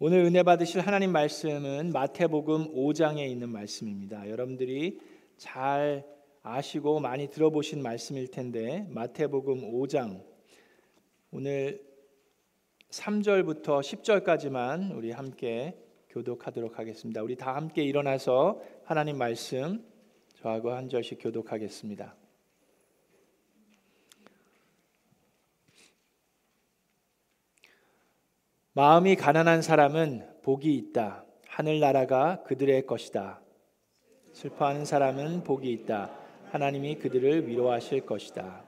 오늘 은혜 받으실 하나님 말씀은 마태복음 5장에 있는 말씀입니다. 여러분들이 잘 아시고 많이 들어보신 말씀일 텐데 마태복음 5장 오늘 3절부터 10절까지만 우리 함께 교독하도록 하겠습니다. 우리 다 함께 일어나서 하나님 말씀 저하고 한 절씩 교독하겠습니다. 마음이 가난한 사람은 복이 있다. 하늘나라가 그들의 것이다. 슬퍼하는 사람은 복이 있다. 하나님이 그들을 위로하실 것이다.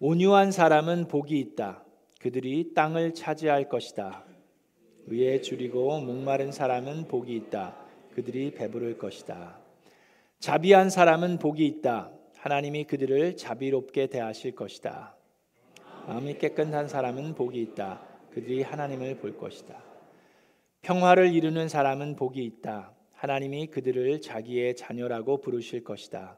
온유한 사람은 복이 있다. 그들이 땅을 차지할 것이다. 의에 줄이고 목마른 사람은 복이 있다. 그들이 배부를 것이다. 자비한 사람은 복이 있다. 하나님이 그들을 자비롭게 대하실 것이다. 마음이 깨끗한 사람은 복이 있다. 그들이 하나님을 볼 것이다. 평화를 이루는 사람은 복이 있다. 하나님이 그들을 자기의 자녀라고 부르실 것이다.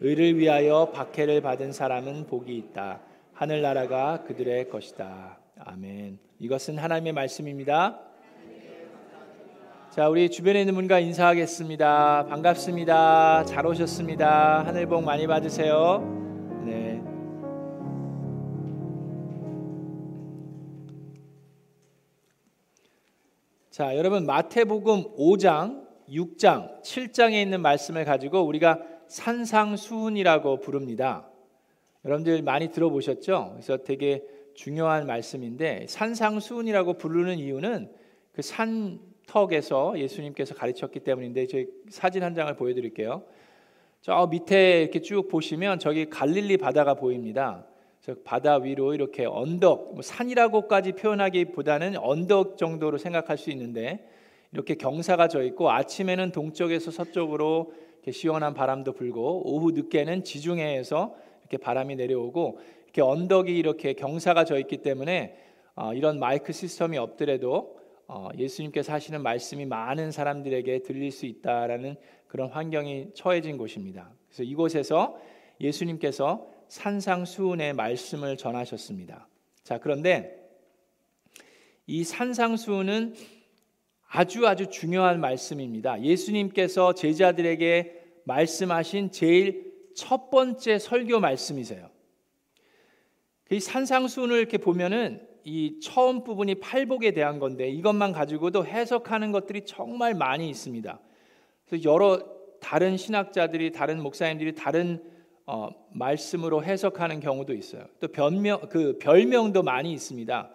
의를 위하여 박해를 받은 사람은 복이 있다. 하늘나라가 그들의 것이다. 아멘. 이것은 하나님의 말씀입니다. 자, 우리 주변에 있는 분과 인사하겠습니다. 반갑습니다. 잘 오셨습니다. 하늘 복 많이 받으세요. 자, 여러분 마태복음 5장, 6장, 7장에 있는 말씀을 가지고 우리가 산상수훈이라고 부릅니다. 여러분들 많이 들어보셨죠? 그래서 되게 중요한 말씀인데 산상수훈이라고 부르는 이유는 그 산턱에서 예수님께서 가르쳤기 때문인데 저희 사진 한 장을 보여드릴게요. 저 밑에 이렇게 쭉 보시면 저기 갈릴리 바다가 보입니다. 바다 위로 이렇게 언덕, 뭐 산이라고까지 표현하기보다는 언덕 정도로 생각할 수 있는데 이렇게 경사가 져 있고 아침에는 동쪽에서 서쪽으로 시원한 바람도 불고 오후 늦게는 지중해에서 이렇게 바람이 내려오고 이렇게 언덕이 이렇게 경사가 져 있기 때문에 어, 이런 마이크 시스템이 없더라도 어, 예수님께서 하시는 말씀이 많은 사람들에게 들릴 수 있다라는 그런 환경이 처해진 곳입니다. 그래서 이곳에서 예수님께서 산상수훈의 말씀을 전하셨습니다. 자, 그런데 이 산상수훈은 아주 아주 중요한 말씀입니다. 예수님께서 제자들에게 말씀하신 제일 첫 번째 설교 말씀이세요. 이 산상수훈을 이렇게 보면은 이 처음 부분이 팔복에 대한 건데 이것만 가지고도 해석하는 것들이 정말 많이 있습니다. 그래서 여러 다른 신학자들이 다른 목사님들이 다른 어, 말씀으로 해석하는 경우도 있어요. 또 변명 그 별명도 많이 있습니다.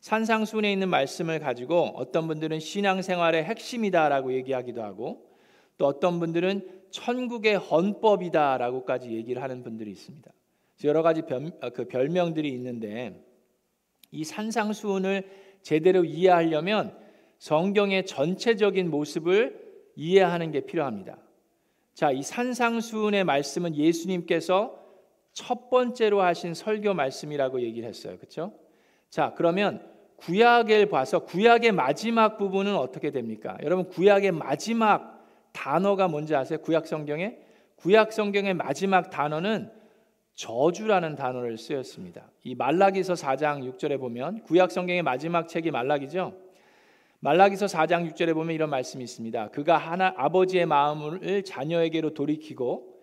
산상순에 있는 말씀을 가지고 어떤 분들은 신앙생활의 핵심이다라고 얘기하기도 하고 또 어떤 분들은 천국의 헌법이다라고까지 얘기를 하는 분들이 있습니다. 여러 가지 별, 어, 그 별명들이 있는데 이 산상수훈을 제대로 이해하려면 성경의 전체적인 모습을 이해하는 게 필요합니다. 자, 이 산상수훈의 말씀은 예수님께서 첫 번째로 하신 설교 말씀이라고 얘기를 했어요. 그렇죠? 자, 그러면 구약을 봐서 구약의 마지막 부분은 어떻게 됩니까? 여러분 구약의 마지막 단어가 뭔지 아세요? 구약 성경에 구약 성경의 마지막 단어는 저주라는 단어를 쓰였습니다. 이 말라기서 4장 6절에 보면 구약 성경의 마지막 책이 말라기죠. 말라기서 4장 6절에 보면 이런 말씀이 있습니다. 그가 하나 아버지의 마음을 자녀에게로 돌이키고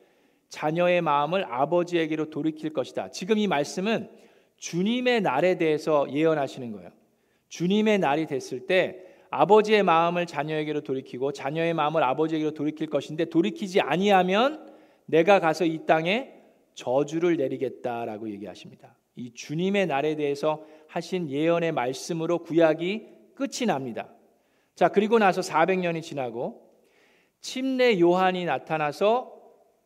자녀의 마음을 아버지에게로 돌이킬 것이다. 지금 이 말씀은 주님의 날에 대해서 예언하시는 거예요. 주님의 날이 됐을 때 아버지의 마음을 자녀에게로 돌이키고 자녀의 마음을 아버지에게로 돌이킬 것인데 돌이키지 아니하면 내가 가서 이 땅에 저주를 내리겠다라고 얘기하십니다. 이 주님의 날에 대해서 하신 예언의 말씀으로 구약이 끝이 납니다. 자, 그리고 나서 400년이 지나고 침례 요한이 나타나서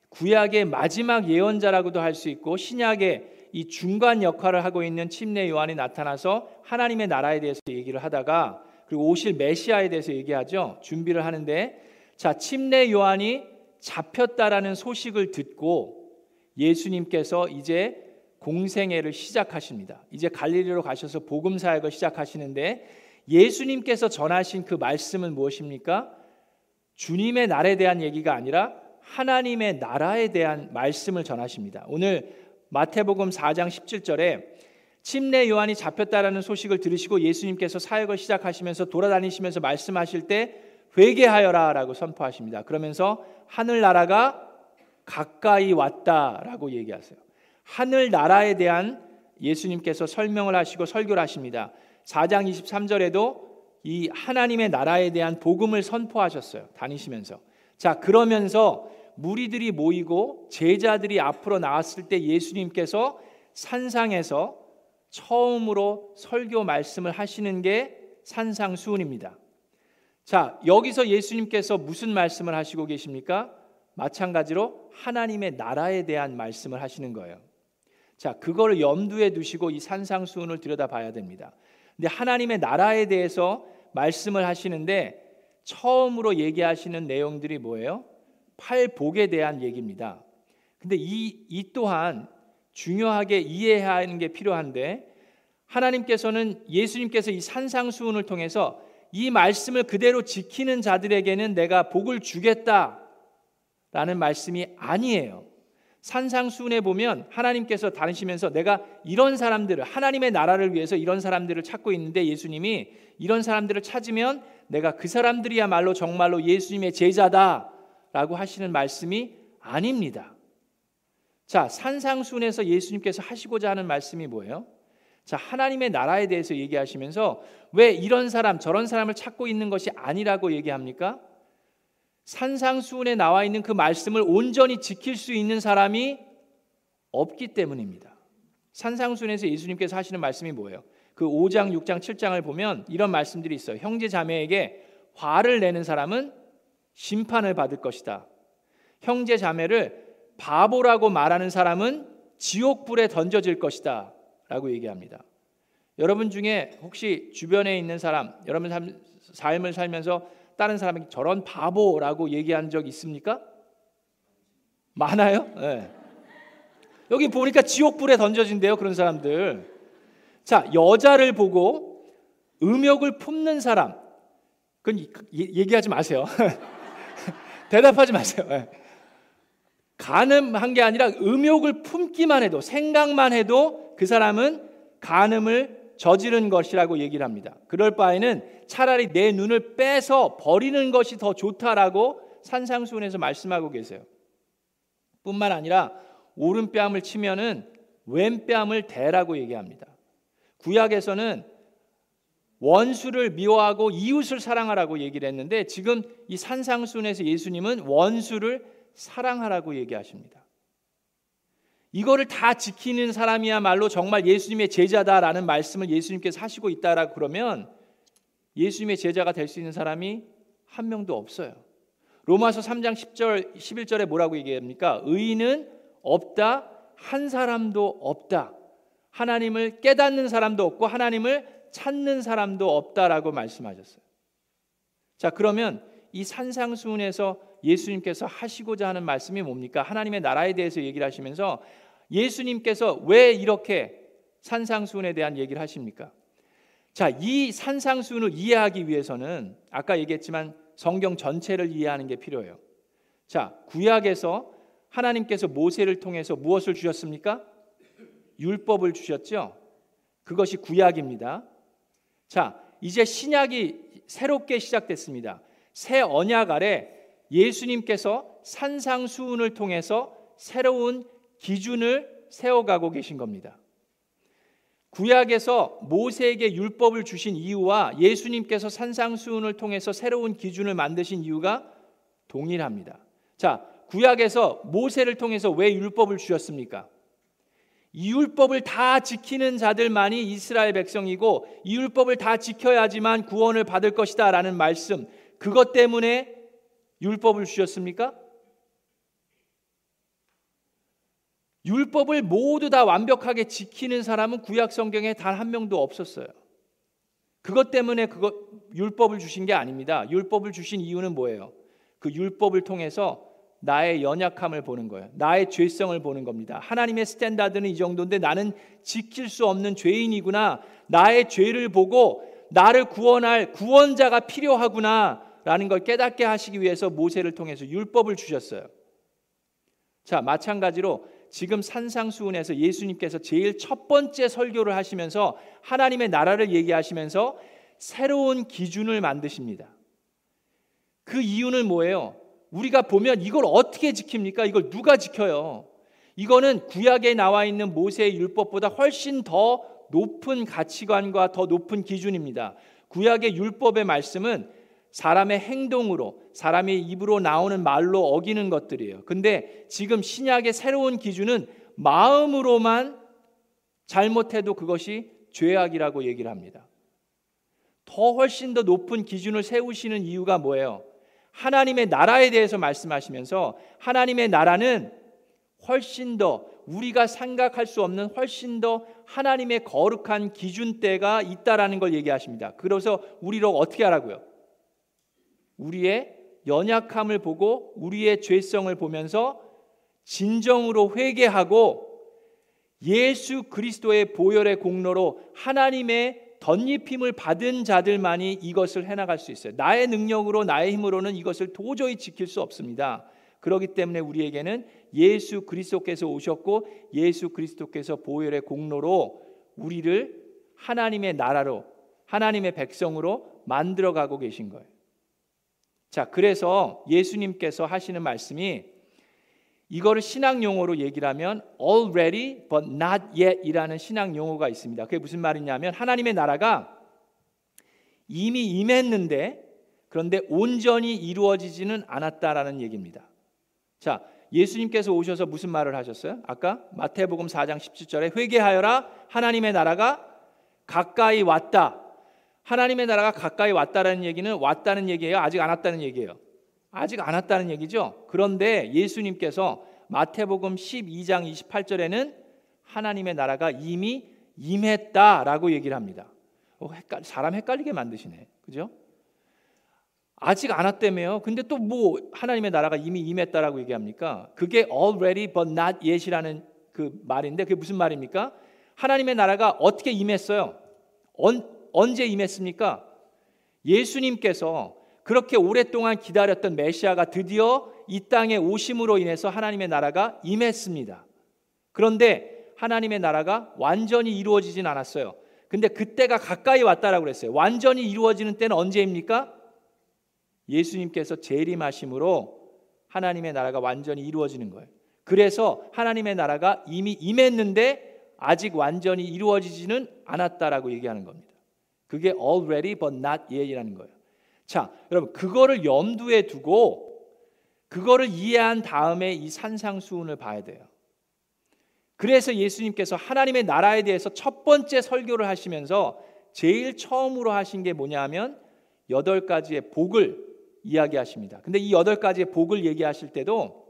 구약의 마지막 예언자라고도 할 수 있고 신약의 이 중간 역할을 하고 있는 침례 요한이 나타나서 하나님의 나라에 대해서 얘기를 하다가 그리고 오실 메시아에 대해서 얘기하죠. 준비를 하는데 자, 침례 요한이 잡혔다라는 소식을 듣고 예수님께서 이제 공생애를 시작하십니다. 이제 갈릴리로 가셔서 복음 사역을 시작하시는데 예수님께서 전하신 그 말씀은 무엇입니까? 주님의 날에 대한 얘기가 아니라 하나님의 나라에 대한 말씀을 전하십니다. 오늘 마태복음 4장 17절에 침례 요한이 잡혔다라는 소식을 들으시고 예수님께서 사역을 시작하시면서 돌아다니시면서 말씀하실 때 회개하여라라고 선포하십니다. 그러면서 하늘 나라가 가까이 왔다라고 얘기하세요. 하늘 나라에 대한 예수님께서 설명을 하시고 설교를 하십니다. 4장 23절에도 이 하나님의 나라에 대한 복음을 선포하셨어요. 다니시면서. 자, 그러면서 무리들이 모이고 제자들이 앞으로 나왔을 때 예수님께서 산상에서 처음으로 설교 말씀을 하시는 게 산상수훈입니다. 자, 여기서 예수님께서 무슨 말씀을 하시고 계십니까? 마찬가지로 하나님의 나라에 대한 말씀을 하시는 거예요. 자, 그걸 염두에 두시고 이 산상수훈을 들여다봐야 됩니다. 근데 하나님의 나라에 대해서 말씀을 하시는데 처음으로 얘기하시는 내용들이 뭐예요? 팔복에 대한 얘기입니다. 근데 이, 이 또한 중요하게 이해해야 하는 게 필요한데 하나님께서는 예수님께서 이 산상수훈을 통해서 이 말씀을 그대로 지키는 자들에게는 내가 복을 주겠다라는 말씀이 아니에요. 산상수훈에 보면 하나님께서 다니시면서 내가 이런 사람들을 하나님의 나라를 위해서 이런 사람들을 찾고 있는데 예수님이 이런 사람들을 찾으면 내가 그 사람들이야말로 정말로 예수님의 제자다라고 하시는 말씀이 아닙니다. 자, 산상순에서 예수님께서 하시고자 하는 말씀이 뭐예요? 자, 하나님의 나라에 대해서 얘기하시면서 왜 이런 사람, 저런 사람을 찾고 있는 것이 아니라고 얘기합니까? 산상수훈에 나와 있는 그 말씀을 온전히 지킬 수 있는 사람이 없기 때문입니다. 산상수훈에서 예수님께서 하시는 말씀이 뭐예요? 그 5장, 6장, 7장을 보면 이런 말씀들이 있어요. 형제 자매에게 화를 내는 사람은 심판을 받을 것이다. 형제 자매를 바보라고 말하는 사람은 지옥불에 던져질 것이다. 라고 얘기합니다. 여러분 중에 혹시 주변에 있는 사람, 여러분 삶을 살면서 다른 사람에게 저런 바보라고 얘기한 적 있습니까? 많아요? 네. 여기 보니까 지옥불에 던져진대요, 그런 사람들. 자, 여자를 보고 음욕을 품는 사람. 그건 얘기하지 마세요. 대답하지 마세요. 네. 간음한 게 아니라 음욕을 품기만 해도 생각만 해도 그 사람은 간음을 저지른 것이라고 얘기를 합니다. 그럴 바에는 차라리 내 눈을 빼서 버리는 것이 더 좋다라고 산상수훈에서 말씀하고 계세요. 뿐만 아니라 오른뺨을 치면은 왼뺨을 대라고 얘기합니다. 구약에서는 원수를 미워하고 이웃을 사랑하라고 얘기를 했는데 지금 이 산상순에서 예수님은 원수를 사랑하라고 얘기하십니다. 이거를 다 지키는 사람이야말로 정말 예수님의 제자다라는 말씀을 예수님께서 하시고 있다라고 그러면 예수님의 제자가 될 수 있는 사람이 한 명도 없어요. 로마서 3장 10절 11절에 뭐라고 얘기합니까? 의인은 없다. 한 사람도 없다. 하나님을 깨닫는 사람도 없고 하나님을 찾는 사람도 없다라고 말씀하셨어요. 자, 그러면 이 산상수훈에서 예수님께서 하시고자 하는 말씀이 뭡니까? 하나님의 나라에 대해서 얘기를 하시면서 예수님께서 왜 이렇게 산상수훈에 대한 얘기를 하십니까? 자, 이 산상수훈을 이해하기 위해서는 아까 얘기했지만 성경 전체를 이해하는 게 필요해요. 자, 구약에서 하나님께서 모세를 통해서 무엇을 주셨습니까? 율법을 주셨죠. 그것이 구약입니다. 자, 이제 신약이 새롭게 시작됐습니다. 새 언약 아래 예수님께서 산상수훈을 통해서 새로운 기준을 세워가고 계신 겁니다. 구약에서 모세에게 율법을 주신 이유와 예수님께서 산상수훈을 통해서 새로운 기준을 만드신 이유가 동일합니다. 자, 구약에서 모세를 통해서 왜 율법을 주셨습니까? 이 율법을 다 지키는 자들만이 이스라엘 백성이고 이 율법을 다 지켜야지만 구원을 받을 것이다라는 말씀. 그것 때문에 율법을 주셨습니까? 율법을 모두 다 완벽하게 지키는 사람은 구약 성경에 단 한 명도 없었어요. 그것 때문에 그것 율법을 주신 게 아닙니다. 율법을 주신 이유는 뭐예요? 그 율법을 통해서 나의 연약함을 보는 거예요. 나의 죄성을 보는 겁니다. 하나님의 standard는 이 정도인데 나는 지킬 수 없는 죄인이구나. 나의 죄를 보고 나를 구원할 구원자가 필요하구나. 라는 걸 깨닫게 하시기 위해서 모세를 통해서 율법을 주셨어요. 자, 마찬가지로 지금 산상수훈에서 예수님께서 제일 첫 번째 설교를 하시면서 하나님의 나라를 얘기하시면서 새로운 기준을 만드십니다. 그 이유는 뭐예요? 우리가 보면 이걸 어떻게 지킵니까? 이걸 누가 지켜요? 이거는 구약에 나와 있는 모세의 율법보다 훨씬 더 높은 가치관과 더 높은 기준입니다. 구약의 율법의 말씀은 사람의 행동으로 사람의 입으로 나오는 말로 어기는 것들이에요. 근데 지금 신약의 새로운 기준은 마음으로만 잘못해도 그것이 죄악이라고 얘기를 합니다. 더 훨씬 더 높은 기준을 세우시는 이유가 뭐예요? 하나님의 나라에 대해서 말씀하시면서 하나님의 나라는 훨씬 더 우리가 생각할 수 없는 훨씬 더 하나님의 거룩한 기준대가 있다라는 걸 얘기하십니다. 그래서 우리로 어떻게 하라고요? 우리의 연약함을 보고 우리의 죄성을 보면서 진정으로 회개하고 예수 그리스도의 보혈의 공로로 하나님의 덧입힘을 받은 자들만이 이것을 해나갈 수 있어요. 나의 능력으로 나의 힘으로는 이것을 도저히 지킬 수 없습니다. 그렇기 때문에 우리에게는 예수 그리스도께서 오셨고 예수 그리스도께서 보혈의 공로로 우리를 하나님의 나라로 하나님의 백성으로 만들어 가고 계신 거예요. 자, 그래서 예수님께서 하시는 말씀이 이거를 신학 용어로 얘기를 하면 already but not yet이라는 신학 용어가 있습니다. 그게 무슨 말이냐면 하나님의 나라가 이미 임했는데 그런데 온전히 이루어지지는 않았다라는 얘기입니다. 자, 예수님께서 오셔서 무슨 말을 하셨어요? 아까 마태복음 4장 17절에 회개하여라 하나님의 나라가 가까이 왔다. 하나님의 나라가 가까이 왔다라는 얘기는 왔다는 얘기예요. 아직 안 왔다는 얘기예요. 아직 안 왔다는 얘기죠. 그런데 예수님께서 마태복음 12장 28절에는 하나님의 나라가 이미 임했다라고 얘기를 합니다. 어, 헷갈, 사람 헷갈리게 만드시네. 그죠? 아직 안 왔다며요. 근데 또 뭐 하나님의 나라가 이미 임했다라고 얘기합니까? 그게 already but not yet이라는 그 말인데 그게 무슨 말입니까? 하나님의 나라가 어떻게 임했어요? 언, 언제 임했습니까? 예수님께서 그렇게 오랫동안 기다렸던 메시아가 드디어 이 땅에 오심으로 인해서 하나님의 나라가 임했습니다. 그런데 하나님의 나라가 완전히 이루어지진 않았어요. 근데 그때가 가까이 왔다라고 그랬어요. 완전히 이루어지는 때는 언제입니까? 예수님께서 재림하심으로 하나님의 나라가 완전히 이루어지는 거예요. 그래서 하나님의 나라가 이미 임했는데 아직 완전히 이루어지지는 않았다라고 얘기하는 겁니다. 그게 already but not yet이라는 거예요. 자, 여러분 그거를 염두에 두고 그거를 이해한 다음에 이 산상수훈을 봐야 돼요. 그래서 예수님께서 하나님의 나라에 대해서 첫 번째 설교를 하시면서 제일 처음으로 하신 게 뭐냐면 여덟 가지의 복을 이야기하십니다. 근데 이 여덟 가지의 복을 얘기하실 때도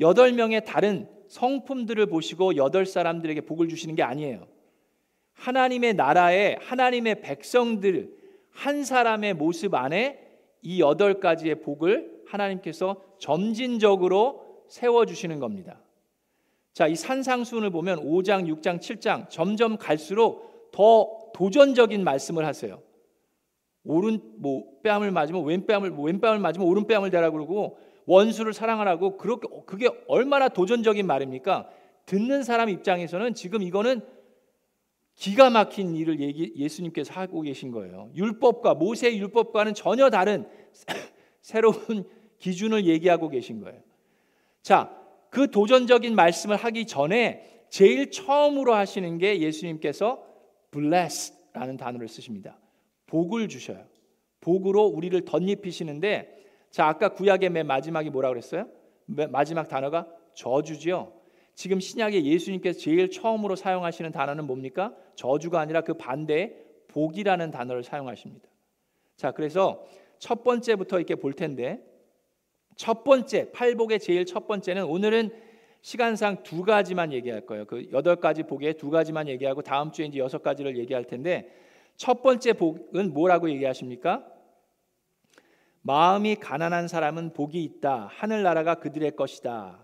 여덟 명의 다른 성품들을 보시고 여덟 사람들에게 복을 주시는 게 아니에요. 하나님의 나라에 하나님의 백성들 한 사람의 모습 안에 이 여덟 가지의 복을 하나님께서 점진적으로 세워 주시는 겁니다. 자, 이 산상수훈을 보면 5장, 6장, 7장 점점 갈수록 더 도전적인 말씀을 하세요. 오른 뭐 뺨을 맞으면 왼뺨을 뭐 왼뺨을 맞으면 오른뺨을 대라 그러고 원수를 사랑하라고 그렇게 그게 얼마나 도전적인 말입니까? 듣는 사람 입장에서는 지금 이거는 기가 막힌 일을 예수님께서 하고 계신 거예요. 율법과 모세의 율법과는 전혀 다른 새로운 기준을 얘기하고 계신 거예요. 자, 그 도전적인 말씀을 하기 전에 제일 처음으로 하시는 게 예수님께서 bless라는 단어를 쓰십니다. 복을 주셔요. 복으로 우리를 덧입히시는데 자 아까 구약의 맨 마지막이 뭐라 그랬어요? 마지막 단어가 저주지요. 지금 신약에 예수님께서 제일 처음으로 사용하시는 단어는 뭡니까? 저주가 아니라 그 반대에 복이라는 단어를 사용하십니다. 자, 그래서 첫 번째부터 이렇게 볼 텐데 첫 번째 팔복의 제일 첫 번째는 오늘은 시간상 두 가지만 얘기할 거예요. 그 여덟 가지 복에 두 가지만 얘기하고 다음 주에 이제 여섯 가지를 얘기할 텐데 첫 번째 복은 뭐라고 얘기하십니까? 마음이 가난한 사람은 복이 있다. 하늘나라가 그들의 것이다.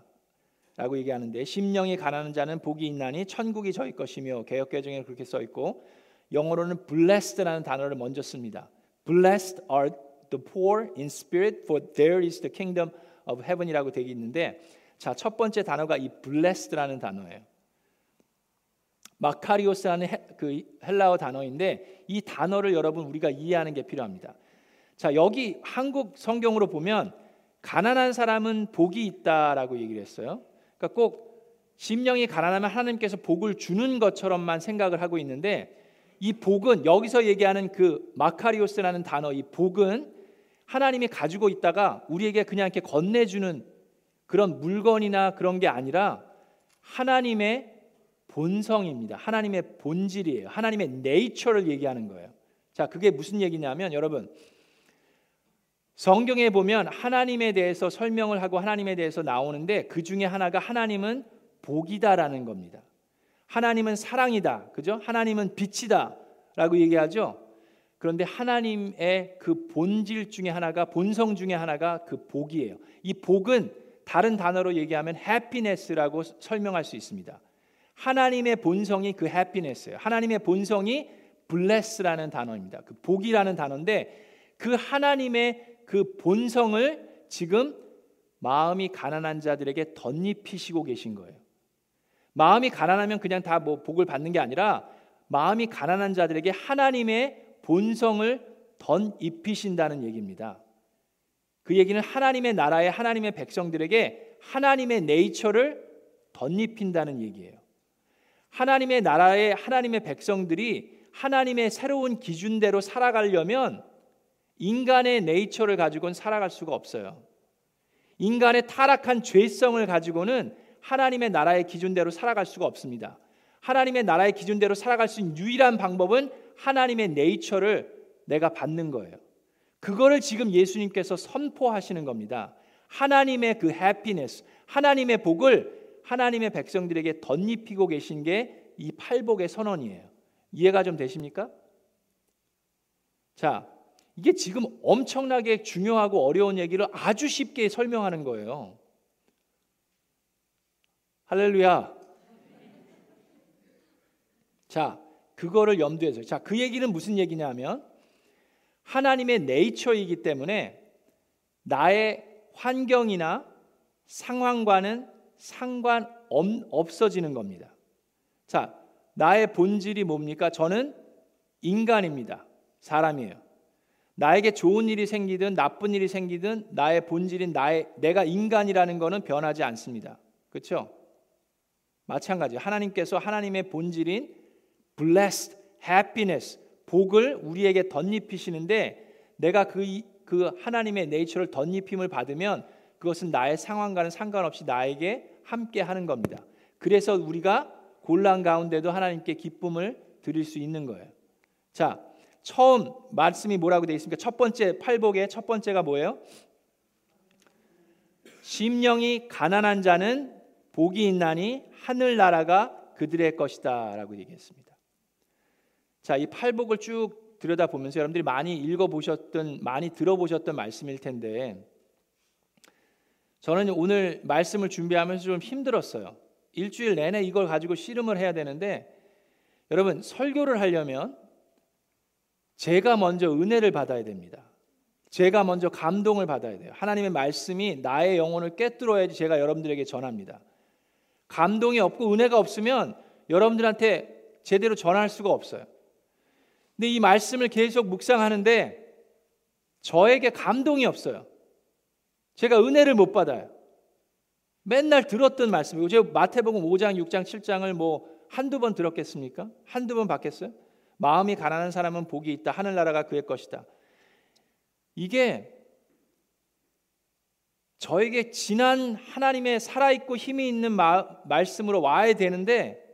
라고 얘기하는데 심령이 가난한 자는 복이 있나니 천국이 저희 것이며 개혁 개정에 그렇게 써 있고 영어로는 blessed라는 단어를 먼저 씁니다. Blessed are the poor in spirit for there is the kingdom of heaven이라고 되어 있는데 자, 첫 번째 단어가 이 blessed라는 단어예요. 마카리오스라는 헬, 그 헬라어 단어인데 이 단어를 여러분 우리가 이해하는 게 필요합니다. 자, 여기 한국 성경으로 보면 가난한 사람은 복이 있다라고 얘기를 했어요. 그러니까 꼭 심령이 가난하면 하나님께서 복을 주는 것처럼만 생각을 하고 있는데 이 복은 여기서 얘기하는 그 마카리오스라는 단어 이 복은 하나님이 가지고 있다가 우리에게 그냥 이렇게 건네주는 그런 물건이나 그런 게 아니라 하나님의 본성입니다. 하나님의 본질이에요. 하나님의 네이처를 얘기하는 거예요. 자, 그게 무슨 얘기냐면 여러분 성경에 보면 하나님에 대해서 설명을 하고 하나님에 대해서 나오는데 그 중에 하나가 하나님은 복이다라는 겁니다. 하나님은 사랑이다. 그죠? 하나님은 빛이다 라고 얘기하죠. 그런데 하나님의 그 본질 중에 하나가 본성 중에 하나가 그 복이에요. 이 복은 다른 단어로 얘기하면 happiness라고 설명할 수 있습니다. 하나님의 본성이 그 happiness예요. 하나님의 본성이 bless라는 단어입니다. 그 복이라는 단어인데 그 하나님의 그 본성을 지금 마음이 가난한 자들에게 덧입히시고 계신 거예요. 마음이 가난하면 그냥 다 뭐 복을 받는 게 아니라 마음이 가난한 자들에게 하나님의 본성을 덧입히신다는 얘기입니다. 그 얘기는 하나님의 나라의 하나님의 백성들에게 하나님의 네이처를 덧입힌다는 얘기예요. 하나님의 나라의 하나님의 백성들이 하나님의 새로운 기준대로 살아가려면 인간의 네이처를 가지고는 살아갈 수가 없어요. 인간의 타락한 죄성을 가지고는 하나님의 나라의 기준대로 살아갈 수가 없습니다. 하나님의 나라의 기준대로 살아갈 수 있는 유일한 방법은 하나님의 네이처를 내가 받는 거예요. 그거를 지금 예수님께서 선포하시는 겁니다. 하나님의 그 해피네스, 하나님의 복을 하나님의 백성들에게 덧입히고 계신 게 이 팔복의 선언이에요. 이해가 좀 되십니까? 자, 이게 지금 엄청나게 중요하고 어려운 얘기를 아주 쉽게 설명하는 거예요. 할렐루야. 자, 그거를 염두에 서 자, 그 얘기는 무슨 얘기냐면 하나님의 네이처이기 때문에 나의 환경이나 상황과는 상관 없어지는 겁니다. 자, 나의 본질이 뭡니까? 저는 인간입니다. 사람이에요. 나에게 좋은 일이 생기든 나쁜 일이 생기든 나의 본질인 나의 내가 인간이라는 것은 변하지 않습니다. 그렇죠? 마찬가지. 하나님께서 하나님의 본질인 blessed, happiness, 복을 우리에게 덧입히시는데 내가 그, 그 하나님의 네이처를 덧입힘을 받으면 그것은 나의 상황과는 상관없이 나에게 함께 하는 겁니다. 그래서 우리가 곤란 가운데도 하나님께 기쁨을 드릴 수 있는 거예요. 자, 처음 말씀이 뭐라고 되어 있습니까? 첫 번째 팔복의 첫 번째가 뭐예요? 심령이 가난한 자는 복이 있나니 하늘 나라가 그들의 것이다라고 얘기했습니다. 자, 이 팔복을 쭉 들여다 보면서 여러분들이 많이 읽어 보셨던 많이 들어보셨던 말씀일 텐데 저는 오늘 말씀을 준비하면서 좀 힘들었어요. 일주일 내내 이걸 가지고 씨름을 해야 되는데 여러분 설교를 하려면 제가 먼저 은혜를 받아야 됩니다. 제가 먼저 감동을 받아야 돼요. 하나님의 말씀이 나의 영혼을 꿰뚫어야지 제가 여러분들에게 전합니다. 감동이 없고 은혜가 없으면 여러분들한테 제대로 전할 수가 없어요. 근데 이 말씀을 계속 묵상하는데 저에게 감동이 없어요. 제가 은혜를 못 받아요. 맨날 들었던 말씀이고 제가 마태복음 5장, 6장, 7장을 뭐 한두 번 들었겠습니까? 한두 번 받겠어요? 마음이 가난한 사람은 복이 있다. 하늘나라가 그의 것이다. 이게 저에게 진한 하나님의 살아있고 힘이 있는 마, 말씀으로 와야 되는데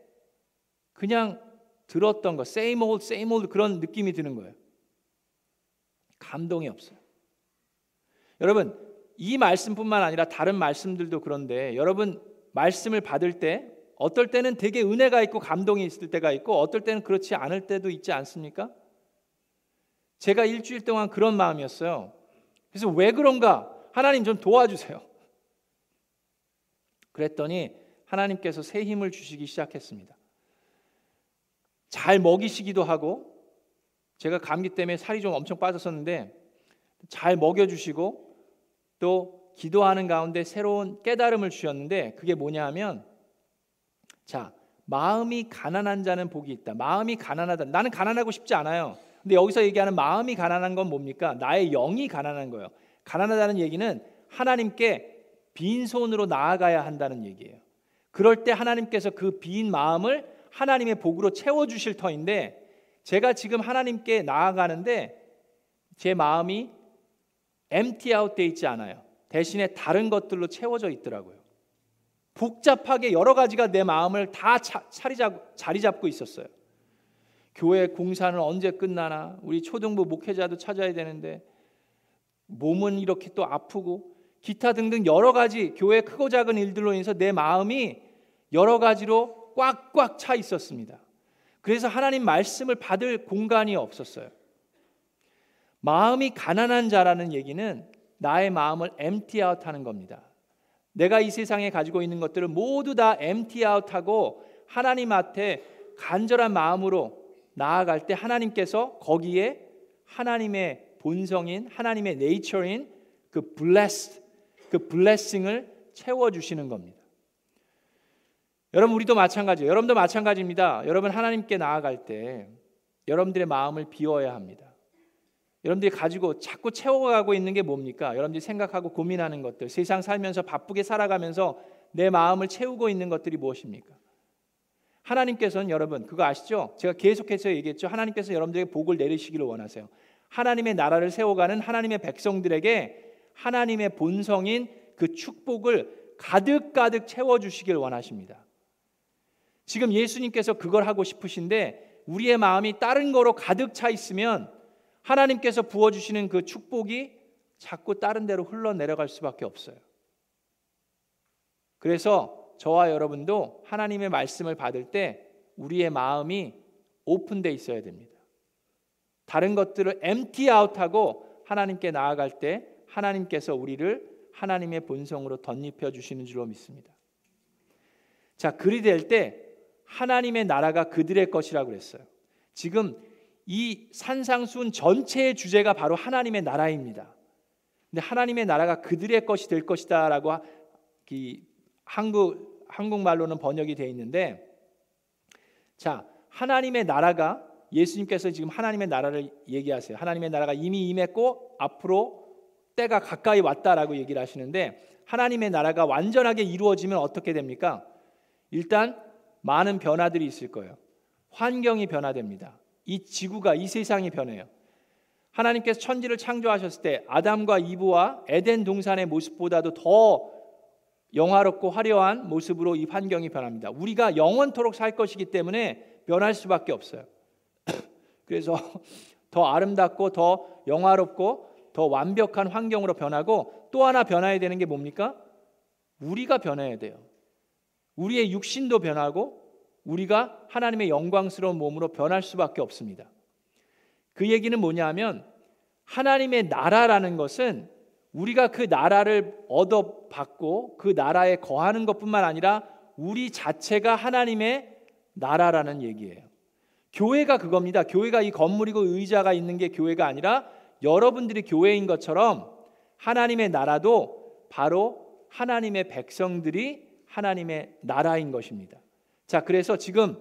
그냥 들었던 거 same old same old 그런 느낌이 드는 거예요. 감동이 없어요. 여러분 이 말씀뿐만 아니라 다른 말씀들도 그런데 여러분 말씀을 받을 때 어떨 때는 되게 은혜가 있고 감동이 있을 때가 있고 어떨 때는 그렇지 않을 때도 있지 않습니까? 제가 일주일 동안 그런 마음이었어요. 그래서 왜 그런가? 하나님 좀 도와주세요. 그랬더니 하나님께서 새 힘을 주시기 시작했습니다. 잘 먹이시기도 하고 제가 감기 때문에 살이 좀 엄청 빠졌었는데 잘 먹여주시고 또 기도하는 가운데 새로운 깨달음을 주셨는데 그게 뭐냐 하면 자, 마음이 가난한 자는 복이 있다. 마음이 가난하다. 나는 가난하고 싶지 않아요. 근데 여기서 얘기하는 마음이 가난한 건 뭡니까? 나의 영이 가난한 거예요. 가난하다는 얘기는 하나님께 빈손으로 나아가야 한다는 얘기예요. 그럴 때 하나님께서 그 빈 마음을 하나님의 복으로 채워 주실 터인데 제가 지금 하나님께 나아가는데 제 마음이 empty out 돼 있지 않아요. 대신에 다른 것들로 채워져 있더라고요. 복잡하게 여러 가지가 내 마음을 다 자리, 잡, 자리 잡고 있었어요. 교회 공사는 언제 끝나나? 우리 초등부 목회자도 찾아야 되는데 몸은 이렇게 또 아프고 기타 등등 여러 가지 교회 크고 작은 일들로 인해서 내 마음이 여러 가지로 꽉꽉 차 있었습니다. 그래서 하나님 말씀을 받을 공간이 없었어요. 마음이 가난한 자라는 얘기는 나의 마음을 empty out 하는 겁니다. 내가 이 세상에 가지고 있는 것들을 모두 다 empty out 하고 하나님 앞에 간절한 마음으로 나아갈 때 하나님께서 거기에 하나님의 본성인 하나님의 네이처인 그 blessed 그 blessing을 채워 주시는 겁니다. 여러분 우리도 마찬가지예요. 여러분도 마찬가지입니다. 여러분 하나님께 나아갈 때 여러분들의 마음을 비워야 합니다. 여러분들이 가지고 자꾸 채워가고 있는 게 뭡니까? 여러분들이 생각하고 고민하는 것들, 세상 살면서 바쁘게 살아가면서 내 마음을 채우고 있는 것들이 무엇입니까? 하나님께서는 여러분 그거 아시죠? 제가 계속해서 얘기했죠. 하나님께서 여러분들에게 복을 내리시기를 원하세요. 하나님의 나라를 세워가는 하나님의 백성들에게 하나님의 본성인 그 축복을 가득가득 채워주시길 원하십니다. 지금 예수님께서 그걸 하고 싶으신데 우리의 마음이 다른 거로 가득 차 있으면 하나님께서 부어주시는 그 축복이 자꾸 다른 데로 흘러내려갈 수밖에 없어요. 그래서 저와 여러분도 하나님의 말씀을 받을 때 우리의 마음이 오픈돼 있어야 됩니다. 다른 것들을 empty out하고 하나님께 나아갈 때 하나님께서 우리를 하나님의 본성으로 덧입혀 주시는 줄로 믿습니다. 자, 그리 될 때 하나님의 나라가 그들의 것이라고 그랬어요. 지금 이 산상순 전체의 주제가 바로 하나님의 나라입니다. 근데 하나님의 나라가 그들의 것이 될 것이다라고 한국 한국말로는 번역이 되어 있는데 자, 하나님의 나라가 예수님께서 지금 하나님의 나라를 얘기하세요. 하나님의 나라가 이미 임했고 앞으로 때가 가까이 왔다라고 얘기를 하시는데 하나님의 나라가 완전하게 이루어지면 어떻게 됩니까? 일단 많은 변화들이 있을 거예요. 환경이 변화됩니다. 이 지구가 이 세상이 변해요. 하나님께서 천지를 창조하셨을 때 아담과 이브와 에덴 동산의 모습보다도 더 영화롭고 화려한 모습으로 이 환경이 변합니다. 우리가 영원토록 살 것이기 때문에 변할 수밖에 없어요. 그래서 더 아름답고 더 영화롭고 더 완벽한 환경으로 변하고 또 하나 변화해야 되는 게 뭡니까? 우리가 변해야 돼요. 우리의 육신도 변하고 우리가 하나님의 영광스러운 몸으로 변할 수밖에 없습니다. 그 얘기는 뭐냐면 하나님의 나라라는 것은 우리가 그 나라를 얻어받고 그 나라에 거하는 것뿐만 아니라 우리 자체가 하나님의 나라라는 얘기예요. 교회가 그겁니다. 교회가 이 건물이고 의자가 있는 게 교회가 아니라 여러분들이 교회인 것처럼 하나님의 나라도 바로 하나님의 백성들이 하나님의 나라인 것입니다. 자, 그래서 지금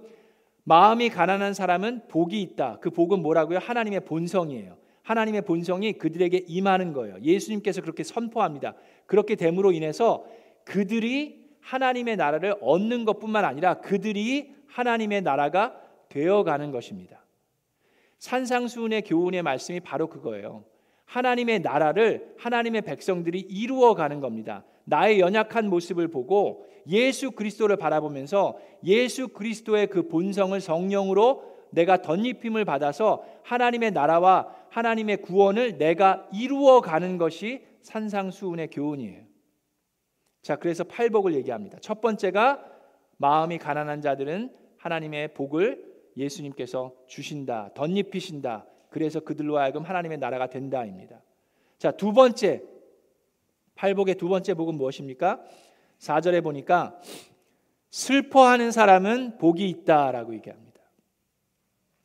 마음이 가난한 사람은 복이 있다. 그 복은 뭐라고요? 하나님의 본성이에요. 하나님의 본성이 그들에게 임하는 거예요. 예수님께서 그렇게 선포합니다. 그렇게 됨으로 인해서 그들이 하나님의 나라를 얻는 것뿐만 아니라 그들이 하나님의 나라가 되어가는 것입니다. 산상수훈의 교훈의 말씀이 바로 그거예요. 하나님의 나라를 하나님의 백성들이 이루어가는 겁니다. 나의 연약한 모습을 보고 예수 그리스도를 바라보면서 예수 그리스도의 그 본성을 성령으로 내가 덧입힘을 받아서 하나님의 나라와 하나님의 구원을 내가 이루어 가는 것이 산상수훈의 교훈이에요. 자, 그래서 팔복을 얘기합니다. 첫 번째가 마음이 가난한 자들은 하나님의 복을 예수님께서 주신다, 덧입히신다. 그래서 그들로 하여금 하나님의 나라가 된다입니다. 자, 두 번째 팔복의 두 번째 복은 무엇입니까? 4절에 보니까 슬퍼하는 사람은 복이 있다라고 얘기합니다.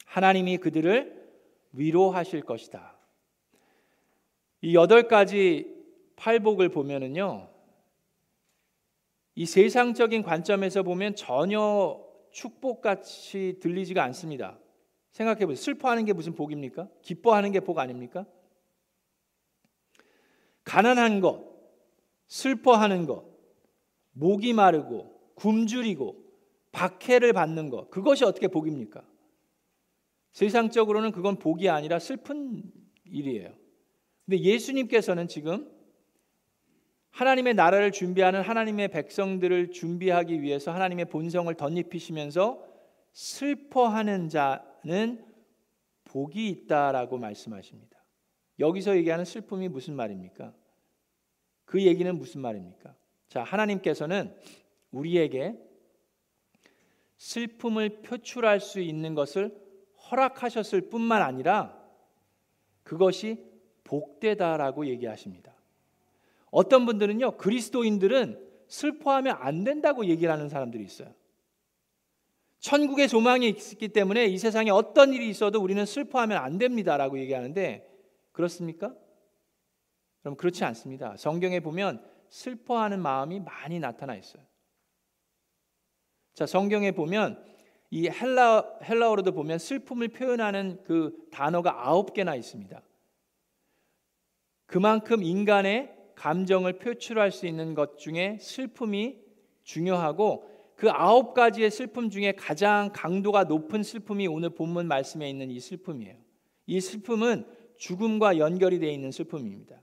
하나님이 그들을 위로하실 것이다. 이 여덟 가지 팔복을 보면은요. 이 세상적인 관점에서 보면 전혀 축복같이 들리지가 않습니다. 생각해 보세요. 슬퍼하는 게 무슨 복입니까? 기뻐하는 게 복 아닙니까? 가난한 것, 슬퍼하는 것, 목이 마르고 굶주리고 박해를 받는 것, 그것이 어떻게 복입니까? 세상적으로는 그건 복이 아니라 슬픈 일이에요. 근데 예수님께서는 지금 하나님의 나라를 준비하는 하나님의 백성들을 준비하기 위해서 하나님의 본성을 덧입히시면서 슬퍼하는 자는 복이 있다라고 말씀하십니다. 여기서 얘기하는 슬픔이 무슨 말입니까? 그 얘기는 무슨 말입니까? 자, 하나님께서는 우리에게 슬픔을 표출할 수 있는 것을 허락하셨을 뿐만 아니라 그것이 복되다라고 얘기하십니다. 어떤 분들은요, 그리스도인들은 슬퍼하면 안 된다고 얘기를 하는 사람들이 있어요. 천국의 소망이 있기 때문에 이 세상에 어떤 일이 있어도 우리는 슬퍼하면 안 됩니다라고 얘기하는데 그렇습니까? 그럼 그렇지 않습니다. 성경에 보면 슬퍼하는 마음이 많이 나타나 있어요. 자, 성경에 보면 이 헬라 헬라어로도 보면 슬픔을 표현하는 그 단어가 아홉 개나 있습니다. 그만큼 인간의 감정을 표출할 수 있는 것 중에 슬픔이 중요하고 그 아홉 가지의 슬픔 중에 가장 강도가 높은 슬픔이 오늘 본문 말씀에 있는 이 슬픔이에요. 이 슬픔은 죽음과 연결이 되어 있는 슬픔입니다.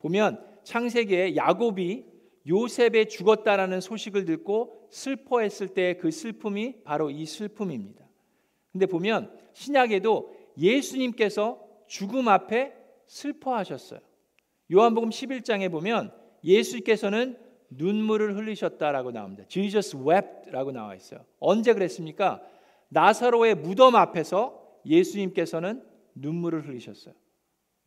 보면 창세기에 야곱이 요셉의 죽었다라는 소식을 듣고 슬퍼했을 때 그 슬픔이 바로 이 슬픔입니다. 근데 보면 신약에도 예수님께서 죽음 앞에 슬퍼하셨어요. 요한복음 11장에 보면 예수께서는 눈물을 흘리셨다라고 나옵니다. Jesus wept라고 나와 있어요. 언제 그랬습니까? 나사로의 무덤 앞에서 예수님께서는 눈물을 흘리셨어요.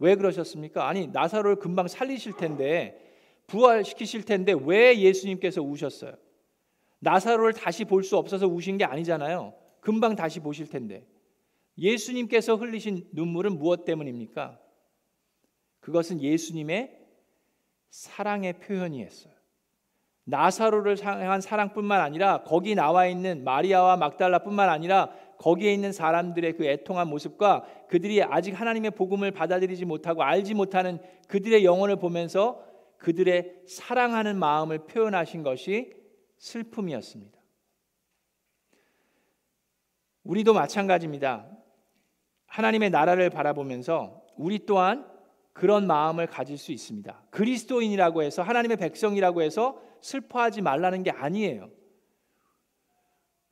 왜 그러셨습니까? 아니 나사로를 금방 살리실 텐데 부활시키실 텐데 왜 예수님께서 우셨어요? 나사로를 다시 볼 수 없어서 우신 게 아니잖아요. 금방 다시 보실 텐데 예수님께서 흘리신 눈물은 무엇 때문입니까? 그것은 예수님의 사랑의 표현이었어요. 나사로를 향한 사랑뿐만 아니라 거기 나와 있는 마리아와 막달라뿐만 아니라 거기에 있는 사람들의 그 애통한 모습과 그들이 아직 하나님의 복음을 받아들이지 못하고 알지 못하는 그들의 영혼을 보면서 그들의 사랑하는 마음을 표현하신 것이 슬픔이었습니다. 우리도 마찬가지입니다. 하나님의 나라를 바라보면서 우리 또한 그런 마음을 가질 수 있습니다. 그리스도인이라고 해서 하나님의 백성이라고 해서 슬퍼하지 말라는 게 아니에요.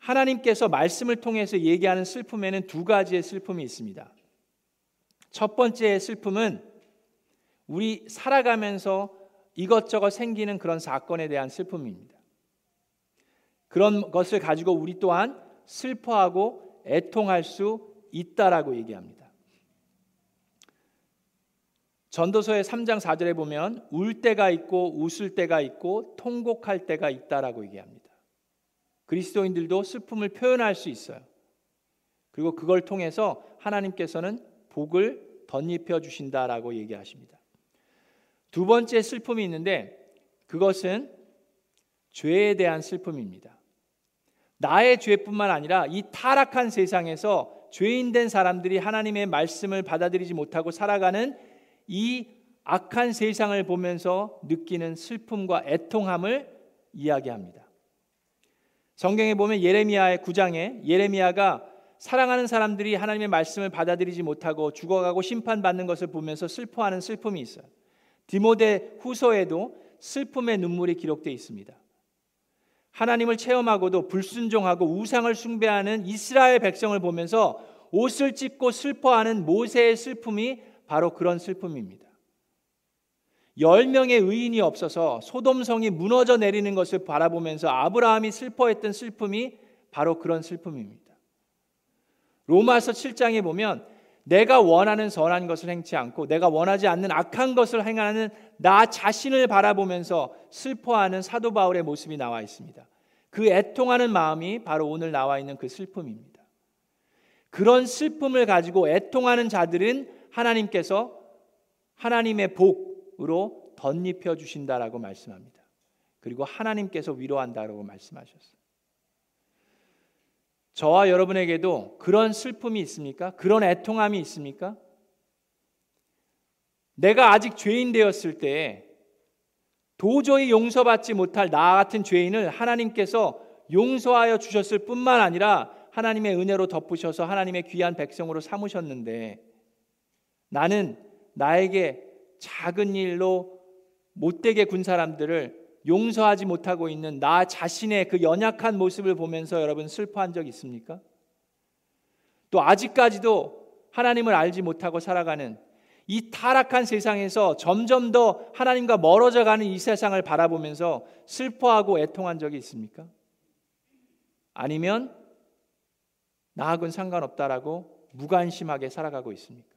하나님께서 말씀을 통해서 얘기하는 슬픔에는 두 가지의 슬픔이 있습니다. 첫 번째의 슬픔은 우리 살아가면서 이것저것 생기는 그런 사건에 대한 슬픔입니다. 그런 것을 가지고 우리 또한 슬퍼하고 애통할 수 있다라고 얘기합니다. 전도서의 3장 4절에 보면 울 때가 있고 웃을 때가 있고 통곡할 때가 있다라고 얘기합니다. 그리스도인들도 슬픔을 표현할 수 있어요. 그리고 그걸 통해서 하나님께서는 복을 덧입혀 주신다라고 얘기하십니다. 두 번째 슬픔이 있는데 그것은 죄에 대한 슬픔입니다. 나의 죄뿐만 아니라 이 타락한 세상에서 죄인 된 사람들이 하나님의 말씀을 받아들이지 못하고 살아가는 이 악한 세상을 보면서 느끼는 슬픔과 애통함을 이야기합니다. 성경에 보면 예레미야의 9장에 예레미야가 사랑하는 사람들이 하나님의 말씀을 받아들이지 못하고 죽어가고 심판받는 것을 보면서 슬퍼하는 슬픔이 있어요. 디모데 후서에도 슬픔의 눈물이 기록되어 있습니다. 하나님을 체험하고도 불순종하고 우상을 숭배하는 이스라엘 백성을 보면서 옷을 찢고 슬퍼하는 모세의 슬픔이 바로 그런 슬픔입니다. 열 명의 의인이 없어서 소돔성이 무너져 내리는 것을 바라보면서 아브라함이 슬퍼했던 슬픔이 바로 그런 슬픔입니다. 로마서 7장에 보면 내가 원하는 선한 것을 행치 않고 내가 원하지 않는 악한 것을 행하는 나 자신을 바라보면서 슬퍼하는 사도 바울의 모습이 나와 있습니다. 그 애통하는 마음이 바로 오늘 나와 있는 그 슬픔입니다. 그런 슬픔을 가지고 애통하는 자들은 하나님께서 하나님의 복 으로 덧입혀 주신다라고 말씀합니다. 그리고 하나님께서 위로한다라고 말씀하셨어요. 저와 여러분에게도 그런 슬픔이 있습니까? 그런 애통함이 있습니까? 내가 아직 죄인 되었을 때 도저히 용서받지 못할 나 같은 죄인을 하나님께서 용서하여 주셨을 뿐만 아니라 하나님의 은혜로 덮으셔서 하나님의 귀한 백성으로 삼으셨는데 나는 나에게 작은 일로 못되게 군 사람들을 용서하지 못하고 있는 나 자신의 그 연약한 모습을 보면서 여러분 슬퍼한 적 있습니까? 또 아직까지도 하나님을 알지 못하고 살아가는 이 타락한 세상에서 점점 더 하나님과 멀어져 가는 이 세상을 바라보면서 슬퍼하고 애통한 적이 있습니까? 아니면 나하고는 상관없다라고 무관심하게 살아가고 있습니까?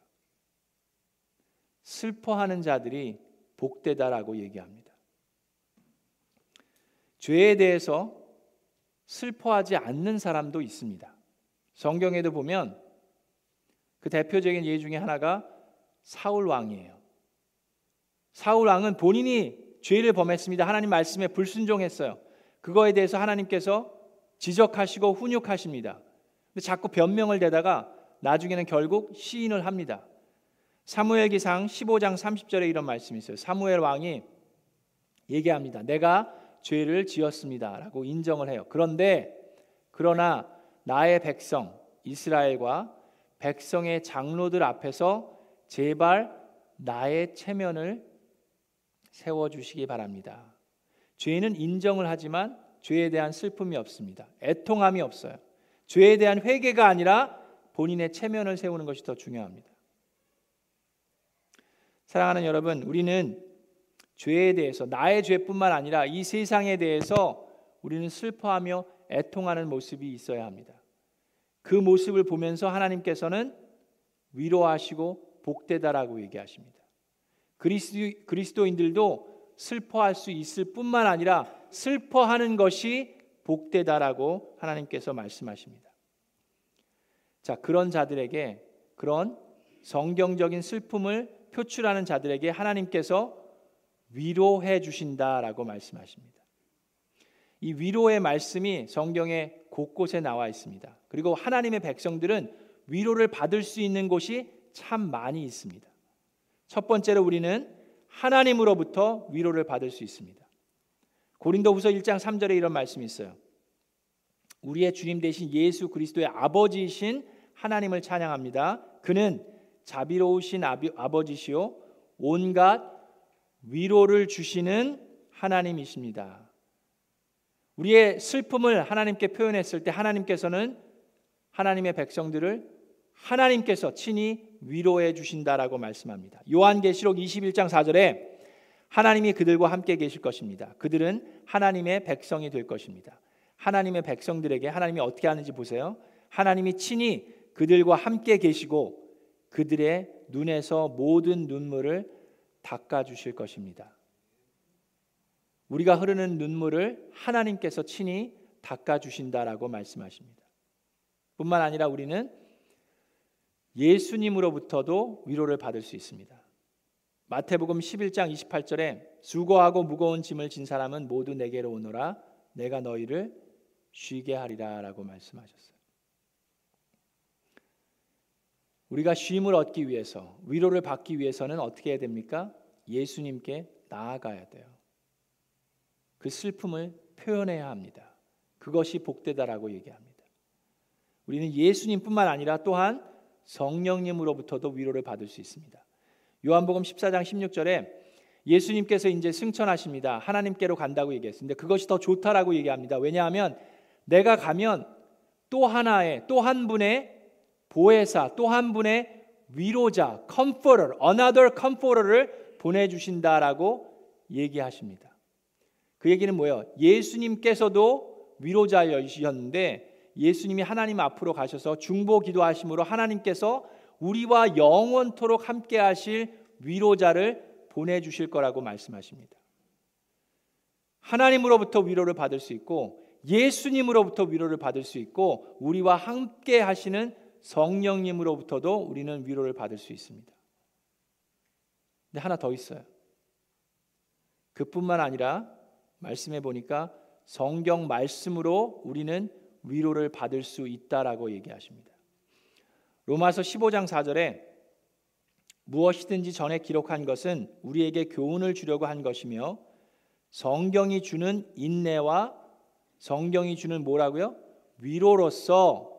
슬퍼하는 자들이 복되다라고 얘기합니다. 죄에 대해서 슬퍼하지 않는 사람도 있습니다. 성경에도 보면 그 대표적인 예 중에 하나가 사울 왕이에요. 사울 왕은 본인이 죄를 범했습니다. 하나님 말씀에 불순종했어요. 그거에 대해서 하나님께서 지적하시고 훈육하십니다. 근데 자꾸 변명을 대다가 나중에는 결국 시인을 합니다. 사무엘기상 15장 30절에 이런 말씀이 있어요. 사무엘 왕이 얘기합니다. 내가 죄를 지었습니다라고 인정을 해요. 그런데 그러나 나의 백성 이스라엘과 백성의 장로들 앞에서 제발 나의 체면을 세워 주시기 바랍니다. 죄는 인정을 하지만 죄에 대한 슬픔이 없습니다. 애통함이 없어요. 죄에 대한 회개가 아니라 본인의 체면을 세우는 것이 더 중요합니다. 사랑하는 여러분, 우리는 죄에 대해서 나의 죄뿐만 아니라 이 세상에 대해서 우리는 슬퍼하며 애통하는 모습이 있어야 합니다. 그 모습을 보면서 하나님께서는 위로하시고 복되다라고 얘기하십니다. 그리스도, 그리스도인들도 슬퍼할 수 있을 뿐만 아니라 슬퍼하는 것이 복되다라고 하나님께서 말씀하십니다. 자, 그런 자들에게 그런 성경적인 슬픔을 표출하는 자들에게 하나님께서 위로해 주신다라고 말씀하십니다. 이 위로의 말씀이 성경에 곳곳에 나와 있습니다. 그리고 하나님의 백성들은 위로를 받을 수 있는 곳이 참 많이 있습니다. 첫 번째로 우리는 하나님으로부터 위로를 받을 수 있습니다. 고린도후서 1장 3절에 이런 말씀이 있어요. 우리의 주님 대신 예수 그리스도의 아버지이신 하나님을 찬양합니다. 그는 자비로우신 아버지시요 온갖 위로를 주시는 하나님이십니다. 우리의 슬픔을 하나님께 표현했을 때 하나님께서는 하나님의 백성들을 하나님께서 친히 위로해 주신다라고 말씀합니다. 요한계시록 21장 4절에 하나님이 그들과 함께 계실 것입니다. 그들은 하나님의 백성이 될 것입니다. 하나님의 백성들에게 하나님이 어떻게 하는지 보세요. 하나님이 친히 그들과 함께 계시고 그들의 눈에서 모든 눈물을 닦아 주실 것입니다. 우리가 흐르는 눈물을 하나님께서 친히 닦아 주신다라고 말씀하십니다. 뿐만 아니라 우리는 예수님으로부터도 위로를 받을 수 있습니다. 마태복음 11장 28절에 수고하고 무거운 짐을 진 사람은 모두 내게로 오너라 내가 너희를 쉬게 하리라라고 말씀하셨어요. 우리가 쉼을 얻기 위해서 위로를 받기 위해서는 어떻게 해야 됩니까? 예수님께 나아가야 돼요. 그 슬픔을 표현해야 합니다. 그것이 복되다라고 얘기합니다. 우리는 예수님뿐만 아니라 또한 성령님으로부터도 위로를 받을 수 있습니다. 요한복음 14장 16절에 예수님께서 이제 승천하십니다. 하나님께로 간다고 얘기했습니다. 그것이 더 좋다라고 얘기합니다. 왜냐하면 내가 가면 또 하나의 또 한 분의 보혜사, 또 한 분의 위로자, comforter, another comforter를 보내 주신다라고 얘기하십니다. 그 얘기는 뭐예요? 예수님께서도 위로자이셨는데 예수님이 하나님 앞으로 가셔서 중보 기도하심으로 하나님께서 우리와 영원토록 함께 하실 위로자를 보내 주실 거라고 말씀하십니다. 하나님으로부터 위로를 받을 수 있고 예수님으로부터 위로를 받을 수 있고 우리와 함께 하시는 성령님으로부터도 우리는 위로를 받을 수 있습니다. 근데 하나 더 있어요. 그뿐만 아니라 말씀해 보니까 성경 말씀으로 우리는 위로를 받을 수 있다라고 얘기하십니다. 로마서 15장 4절에 무엇이든지 전에 기록한 것은 우리에게 교훈을 주려고 한 것이며 성경이 주는 인내와 성경이 주는 뭐라고요? 위로로서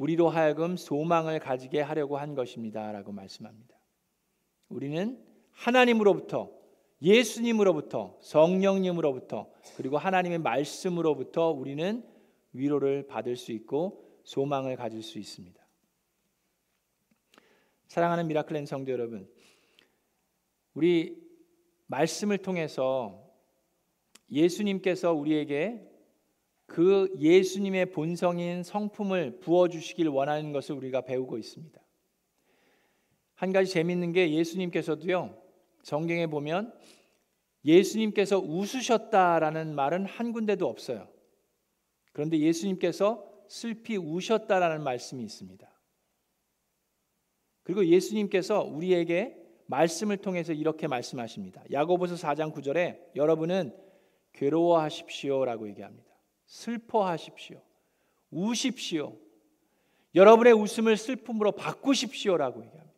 우리로 하여금 소망을 가지게 하려고 한 것입니다라고 말씀합니다. 우리는 하나님으로부터 예수님으로부터 성령님으로부터 그리고 하나님의 말씀으로부터 우리는 위로를 받을 수 있고 소망을 가질 수 있습니다. 사랑하는 미라클랜 성도 여러분, 우리 말씀을 통해서 예수님께서 우리에게 그 예수님의 본성인 성품을 부어 주시길 원하는 것을 우리가 배우고 있습니다. 한 가지 재밌는 게 예수님께서도요. 성경에 보면 예수님께서 웃으셨다라는 말은 한 군데도 없어요. 그런데 예수님께서 슬피 우셨다라는 말씀이 있습니다. 그리고 예수님께서 우리에게 말씀을 통해서 이렇게 말씀하십니다. 야고보서 4장 9절에 여러분은 괴로워하십시오라고 얘기합니다. 슬퍼하십시오. 우십시오. 여러분의 웃음을 슬픔으로 바꾸십시오라고 얘기합니다.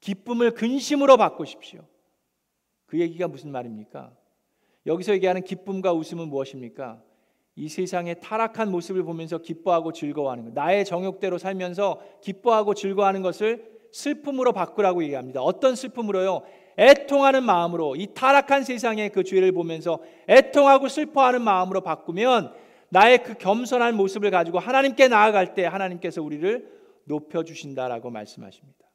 기쁨을 근심으로 바꾸십시오. 그 얘기가 무슨 말입니까? 여기서 얘기하는 기쁨과 웃음은 무엇입니까? 이 세상의 타락한 모습을 보면서 기뻐하고 즐거워하는 것. 나의 정욕대로 살면서 기뻐하고 즐거워하는 것을 슬픔으로 바꾸라고 얘기합니다. 어떤 슬픔으로요? 애통하는 마음으로 이 타락한 세상의 그 죄를 보면서 애통하고 슬퍼하는 마음으로 바꾸면 나의 그 겸손한 모습을 가지고 하나님께 나아갈 때 하나님께서 우리를 높여 주신다라고 말씀하십니다.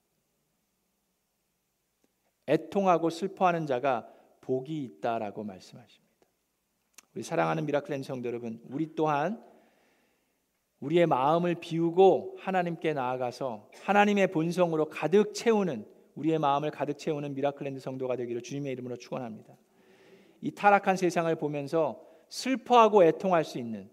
애통하고 슬퍼하는 자가 복이 있다라고 말씀하십니다. 우리 사랑하는 미라클 성도 여러분, 우리 또한 우리의 마음을 비우고 하나님께 나아가서 하나님의 본성으로 가득 채우는 우리의 마음을 가득 채우는 미라클랜드 성도가 되기를 주님의 이름으로 축원합니다. 이 타락한 세상을 보면서 슬퍼하고 애통할 수 있는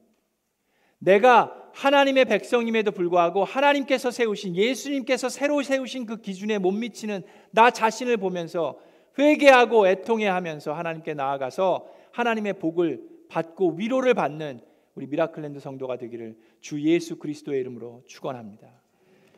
내가 하나님의 백성임에도 불구하고 하나님께서 세우신 예수님께서 새로 세우신 그 기준에 못 미치는 나 자신을 보면서 회개하고 애통해 하면서 하나님께 나아가서 하나님의 복을 받고 위로를 받는 우리 미라클랜드 성도가 되기를 주 예수 그리스도의 이름으로 축원합니다.